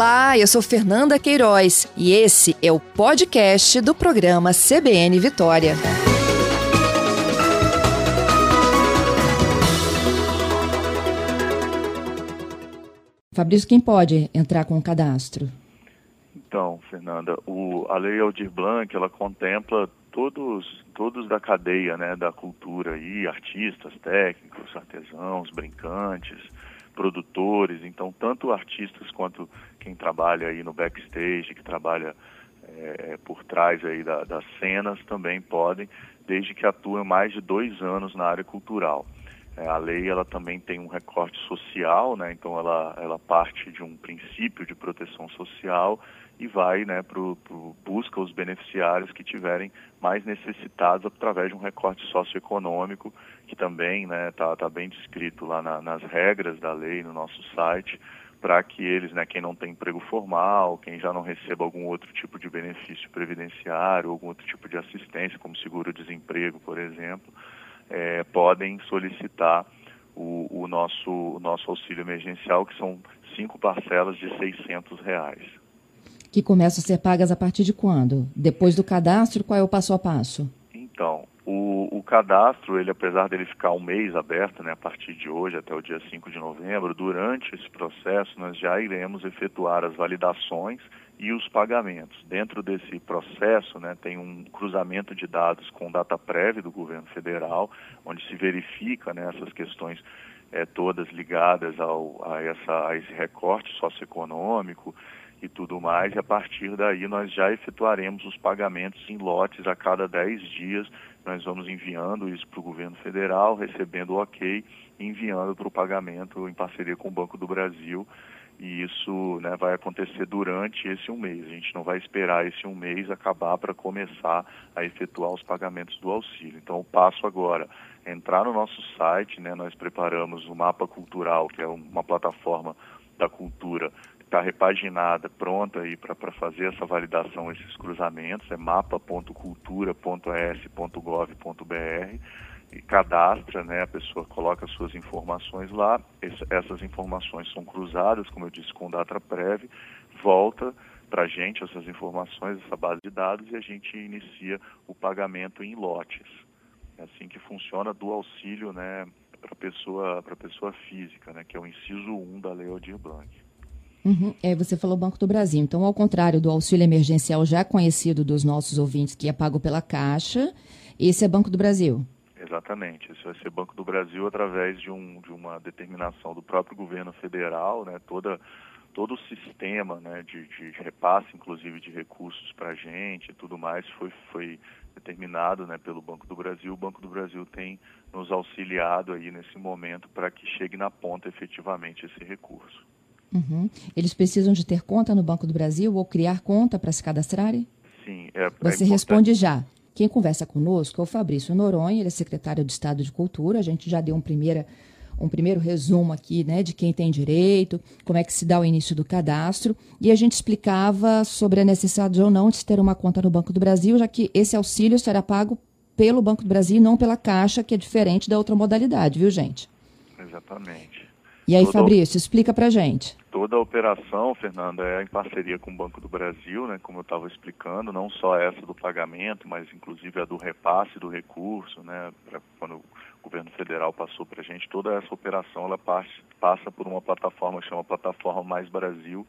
Olá, eu sou Fernanda Queiroz e esse é o podcast do programa CBN Vitória. Fabrício, quem pode entrar com o cadastro? Então, Fernanda, o, a Lei Aldir Blanc, ela contempla todos, todos da cadeia né, da cultura aí, artistas, técnicos, artesãos, brincantes, produtores, então tanto artistas quanto quem trabalha aí no backstage, que trabalha é, por trás aí da, das cenas também podem, desde que atuem mais de dois anos na área cultural. É, a lei ela também tem um recorte social, né? então ela, ela parte de um princípio de proteção social e vai né, pro, pro, busca os beneficiários que tiverem mais necessitados através de um recorte socioeconômico que também está né, tá, tá bem descrito lá na, nas regras da lei no nosso site para que eles, né, quem não tem emprego formal, quem já não receba algum outro tipo de benefício previdenciário, algum outro tipo de assistência, como seguro-desemprego, por exemplo, é, podem solicitar o, o, nosso, o nosso auxílio emergencial, que são cinco parcelas de 600 reais. Que começam a ser pagas a partir de quando? Depois do cadastro, qual é o passo a passo? Então, cadastro, ele apesar dele ficar um mês aberto, né, a partir de hoje até o dia 5 de novembro, durante esse processo nós já iremos efetuar as validações e os pagamentos. Dentro desse processo, né, tem um cruzamento de dados com data prévia do governo federal, onde se verifica né, essas questões é, todas ligadas ao, a, essa, a esse recorte socioeconômico e tudo mais, e a partir daí nós já efetuaremos os pagamentos em lotes a cada 10 dias. Nós vamos enviando isso para o governo federal, recebendo o ok, enviando para o pagamento em parceria com o Banco do Brasil e isso né, vai acontecer durante esse um mês. A gente não vai esperar esse um mês acabar para começar a efetuar os pagamentos do auxílio. Então, o passo agora é entrar no nosso site, né, nós preparamos o Mapa Cultural, que é uma plataforma da cultura está repaginada, pronta aí para fazer essa validação, esses cruzamentos, é mapa.cultura.es.gov.br e cadastra, né, a pessoa coloca suas informações lá, essas informações são cruzadas, como eu disse, com data prévia, volta para a gente essas informações, essa base de dados e a gente inicia o pagamento em lotes. É assim que funciona do auxílio, né, para pessoa para pessoa física, né, que é o inciso 1 da Lei Aldir Blanc. Uhum. É, você falou Banco do Brasil. Então, ao contrário do auxílio emergencial já conhecido dos nossos ouvintes, que é pago pela Caixa, esse é Banco do Brasil. Exatamente. Isso vai ser Banco do Brasil através de, um, de uma determinação do próprio governo federal, né? Toda, todo o sistema né, de, de repasse, inclusive de recursos para a gente e tudo mais, foi, foi determinado né, pelo Banco do Brasil. O Banco do Brasil tem nos auxiliado aí nesse momento para que chegue na ponta efetivamente esse recurso. Uhum. Eles precisam de ter conta no Banco do Brasil ou criar conta para se cadastrarem? Sim. É, é Você é responde já. Quem conversa conosco é o Fabrício Noronha, ele é secretário de Estado de Cultura. A gente já deu um, primeira, um primeiro resumo aqui né, de quem tem direito, como é que se dá o início do cadastro. E a gente explicava sobre a necessidade ou não de ter uma conta no Banco do Brasil, já que esse auxílio será pago pelo Banco do Brasil e não pela Caixa, que é diferente da outra modalidade, viu, gente? Exatamente. E aí, Toda Fabrício, explica pra gente. Toda a operação, Fernanda, é em parceria com o Banco do Brasil, né, como eu estava explicando, não só essa do pagamento, mas inclusive a do repasse do recurso, né, pra, quando o governo federal passou para a gente, toda essa operação ela passa, passa por uma plataforma que chama Plataforma Mais Brasil,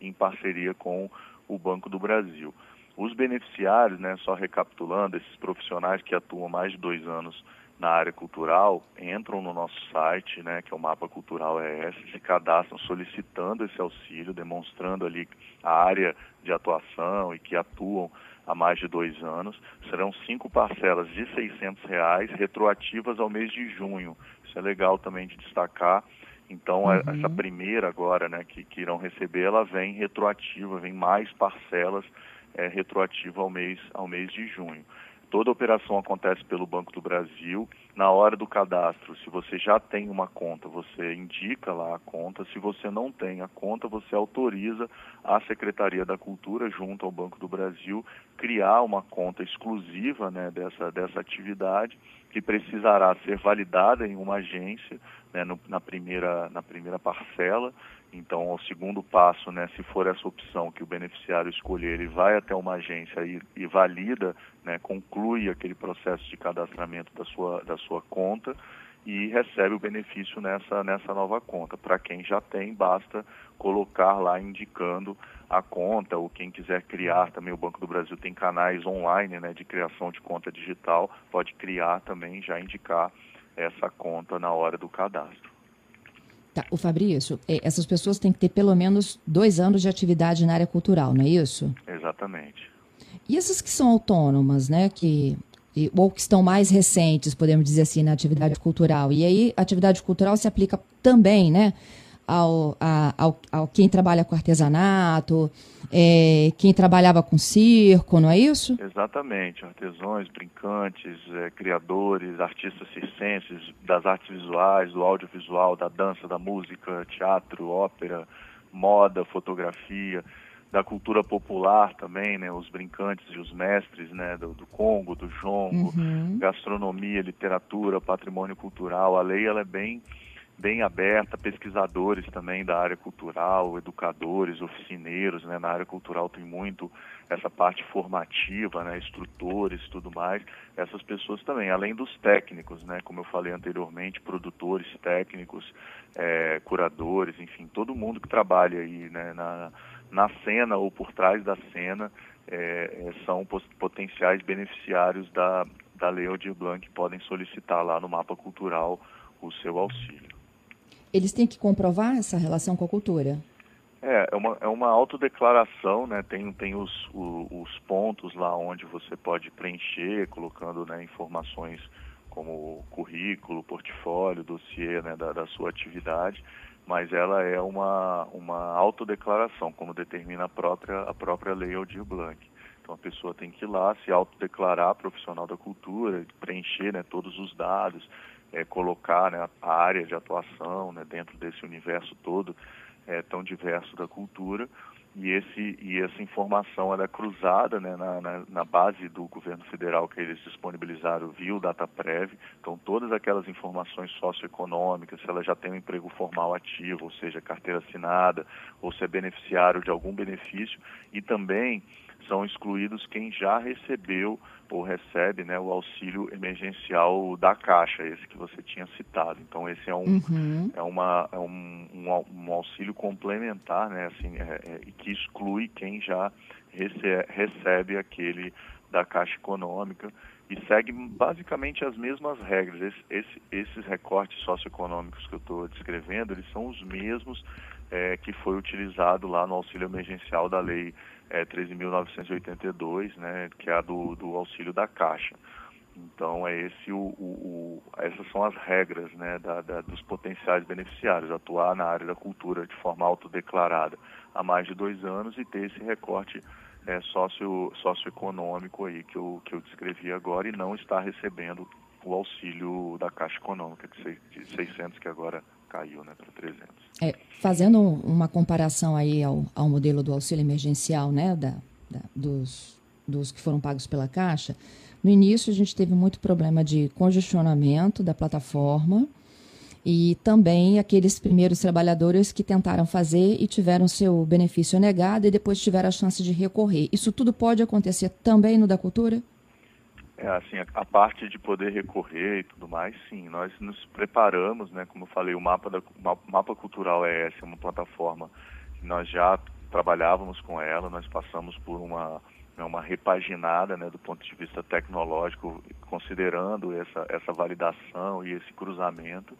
em parceria com o Banco do Brasil. Os beneficiários, né, só recapitulando, esses profissionais que atuam mais de dois anos na área cultural entram no nosso site, né, que é o Mapa Cultural ES, se cadastram solicitando esse auxílio, demonstrando ali a área de atuação e que atuam há mais de dois anos. Serão cinco parcelas de 600 reais, retroativas ao mês de junho. Isso é legal também de destacar. Então, uhum. essa primeira agora, né, que, que irão receber, ela vem retroativa, vem mais parcelas é, retroativa ao mês, ao mês de junho. Toda operação acontece pelo Banco do Brasil. na hora do cadastro, se você já tem uma conta, você indica lá a conta. Se você não tem a conta, você autoriza a Secretaria da Cultura, junto ao Banco do Brasil, criar uma conta exclusiva né, dessa, dessa atividade, que precisará ser validada em uma agência né, no, na, primeira, na primeira parcela. Então, o segundo passo, né, se for essa opção que o beneficiário escolher, ele vai até uma agência e, e valida, né, conclui aquele processo de cadastramento da sua, da sua conta e recebe o benefício nessa, nessa nova conta. Para quem já tem, basta colocar lá indicando a conta, ou quem quiser criar também, o Banco do Brasil tem canais online né, de criação de conta digital, pode criar também, já indicar essa conta na hora do cadastro. Tá, o Fabrício, é, essas pessoas têm que ter pelo menos dois anos de atividade na área cultural, não é isso? Exatamente. E essas que são autônomas, né, que ou que estão mais recentes, podemos dizer assim, na atividade cultural. E aí, a atividade cultural se aplica também, né, ao, a, ao, ao quem trabalha com artesanato, é, quem trabalhava com circo, não é isso? Exatamente, artesãos, brincantes, é, criadores, artistas circenses, das artes visuais, do audiovisual, da dança, da música, teatro, ópera, moda, fotografia, da cultura popular também, né, os brincantes e os mestres, né, do, do Congo, do Jongo, uhum. gastronomia, literatura, patrimônio cultural. A lei ela é bem bem aberta, pesquisadores também da área cultural, educadores, oficineiros, né? Na área cultural tem muito essa parte formativa, né? Instrutores, tudo mais. Essas pessoas também, além dos técnicos, né? Como eu falei anteriormente, produtores técnicos, é, curadores, enfim, todo mundo que trabalha aí, né? Na, na cena ou por trás da cena é, é são potenciais beneficiários da, da Lei Aldir Blanc podem solicitar lá no mapa cultural o seu auxílio eles têm que comprovar essa relação com a cultura? É, é uma, é uma autodeclaração, né? Tem, tem os, o, os pontos lá onde você pode preencher, colocando né, informações como currículo, portfólio, dossiê né, da, da sua atividade, mas ela é uma, uma autodeclaração, como determina a própria, a própria lei Aldir Blanc. Então a pessoa tem que ir lá, se autodeclarar profissional da cultura, preencher né, todos os dados, é, colocar né, a área de atuação né, dentro desse universo todo é, tão diverso da cultura. E esse e essa informação ela é cruzada né, na, na, na, base do governo federal que eles disponibilizaram via o DataPrev então todas aquelas informações socioeconômicas se ela já tem um emprego formal ativo ou seja carteira assinada ou se é beneficiário de algum benefício. E também são excluídos quem já recebeu ou recebe né, o auxílio emergencial da Caixa, esse que você tinha citado. Então esse é um, uhum. é uma, é um, um, auxílio complementar, né, assim, é, é, que exclui quem já recebe, recebe aquele da Caixa Econômica e segue basicamente as mesmas regras. Esse, esse, esses recortes socioeconômicos que eu estou descrevendo, eles são os mesmos é, que foi utilizado lá no auxílio emergencial da lei é, 13.982, né, que é a do, do auxílio da Caixa. Então é esse o, o, o, essas são as regras né, da, da, dos potenciais beneficiários, atuar na área da cultura de forma autodeclarada há mais de dois anos e ter esse recorte é, socio, socioeconômico aí que eu, que eu descrevi agora e não estar recebendo o auxílio da Caixa Econômica de 600 que agora caiu né, para 300. É, fazendo uma comparação aí ao, ao modelo do auxílio emergencial, né, da, da, dos, dos que foram pagos pela Caixa, no início a gente teve muito problema de congestionamento da plataforma e também aqueles primeiros trabalhadores que tentaram fazer e tiveram seu benefício negado e depois tiveram a chance de recorrer. Isso tudo pode acontecer também no da cultura? É, assim, a, parte de poder recorrer e tudo mais, sim, nós nos preparamos, né, como eu falei, o mapa, da, o mapa cultural é essa, é uma plataforma que nós já trabalhávamos com ela, nós passamos por uma, né, uma repaginada, né, do ponto de vista tecnológico, considerando essa, essa validação e esse cruzamento,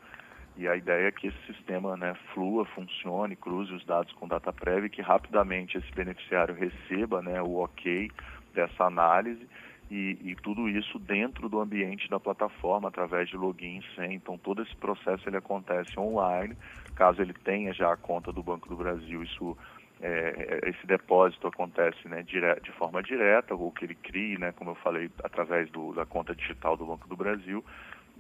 e a ideia é que esse sistema né, flua, funcione, cruze os dados com data prévia e que rapidamente esse beneficiário receba né, o ok dessa análise e, e, tudo isso dentro do ambiente da plataforma através de login sem. Então todo esse processo ele acontece online. Caso ele tenha já a conta do Banco do Brasil isso é, é esse depósito acontece né, dire, de forma direta ou que ele crie né como eu falei através do, da conta digital do Banco do Brasil.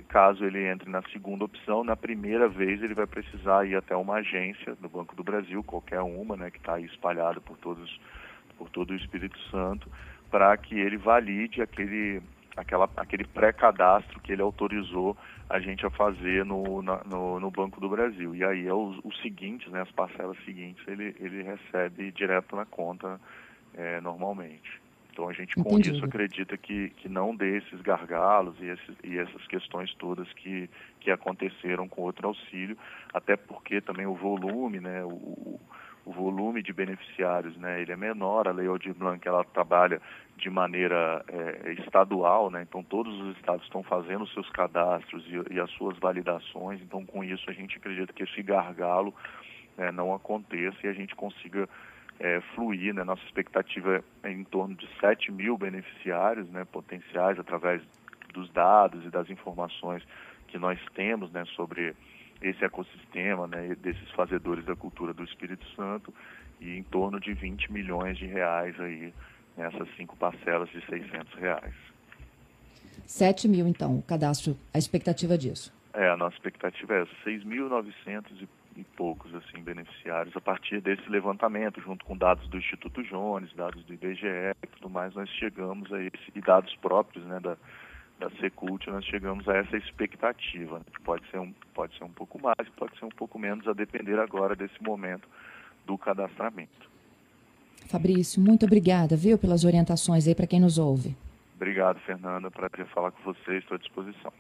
Caso ele entre na segunda opção, na primeira vez ele vai precisar ir até uma agência do Banco do Brasil, qualquer uma, né, que está aí espalhada por todos, por todo o Espírito Santo, para que ele valide aquele, aquela, aquele pré-cadastro que ele autorizou a gente a fazer no, na, no, no, Banco do Brasil. E aí é os, os seguintes, né, as parcelas seguintes, ele, ele recebe direto na conta é, normalmente. Então a gente com Entendi. isso acredita que, que não dê esses gargalos e, esses, e essas questões todas que, que aconteceram com outro auxílio, até porque também o volume, né, o, o volume de beneficiários, né, ele é menor, a Lei Aldir Blanc ela trabalha de maneira é, estadual, né, então todos os estados estão fazendo seus cadastros e, e, as suas validações, então com isso a gente acredita que esse gargalo né, não aconteça e a gente consiga é, fluir. Né? Nossa expectativa é em torno de 7 mil beneficiários né, potenciais através dos dados e das informações que nós temos né, sobre esse ecossistema, né, desses fazedores da cultura do Espírito Santo e em torno de 20 milhões de reais aí nessas cinco parcelas de 600 reais. 7 mil, então, o cadastro, a expectativa disso? É, a nossa expectativa é 6.900 e e poucos assim beneficiários a partir desse levantamento, junto com dados do Instituto Jones, dados do IBGE e tudo mais, nós chegamos a esse, e dados próprios né, da, da Secult, nós chegamos a essa expectativa. Né, pode ser, um, pode ser um pouco mais, pode ser um pouco menos, a depender agora desse momento do cadastramento. Fabrício, muito obrigada, viu, pelas orientações aí para quem nos ouve. Obrigado, Fernanda. Prazer falar com vocês, estou à disposição.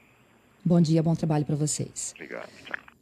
Bom dia, bom trabalho para vocês. Obrigado. Tchau.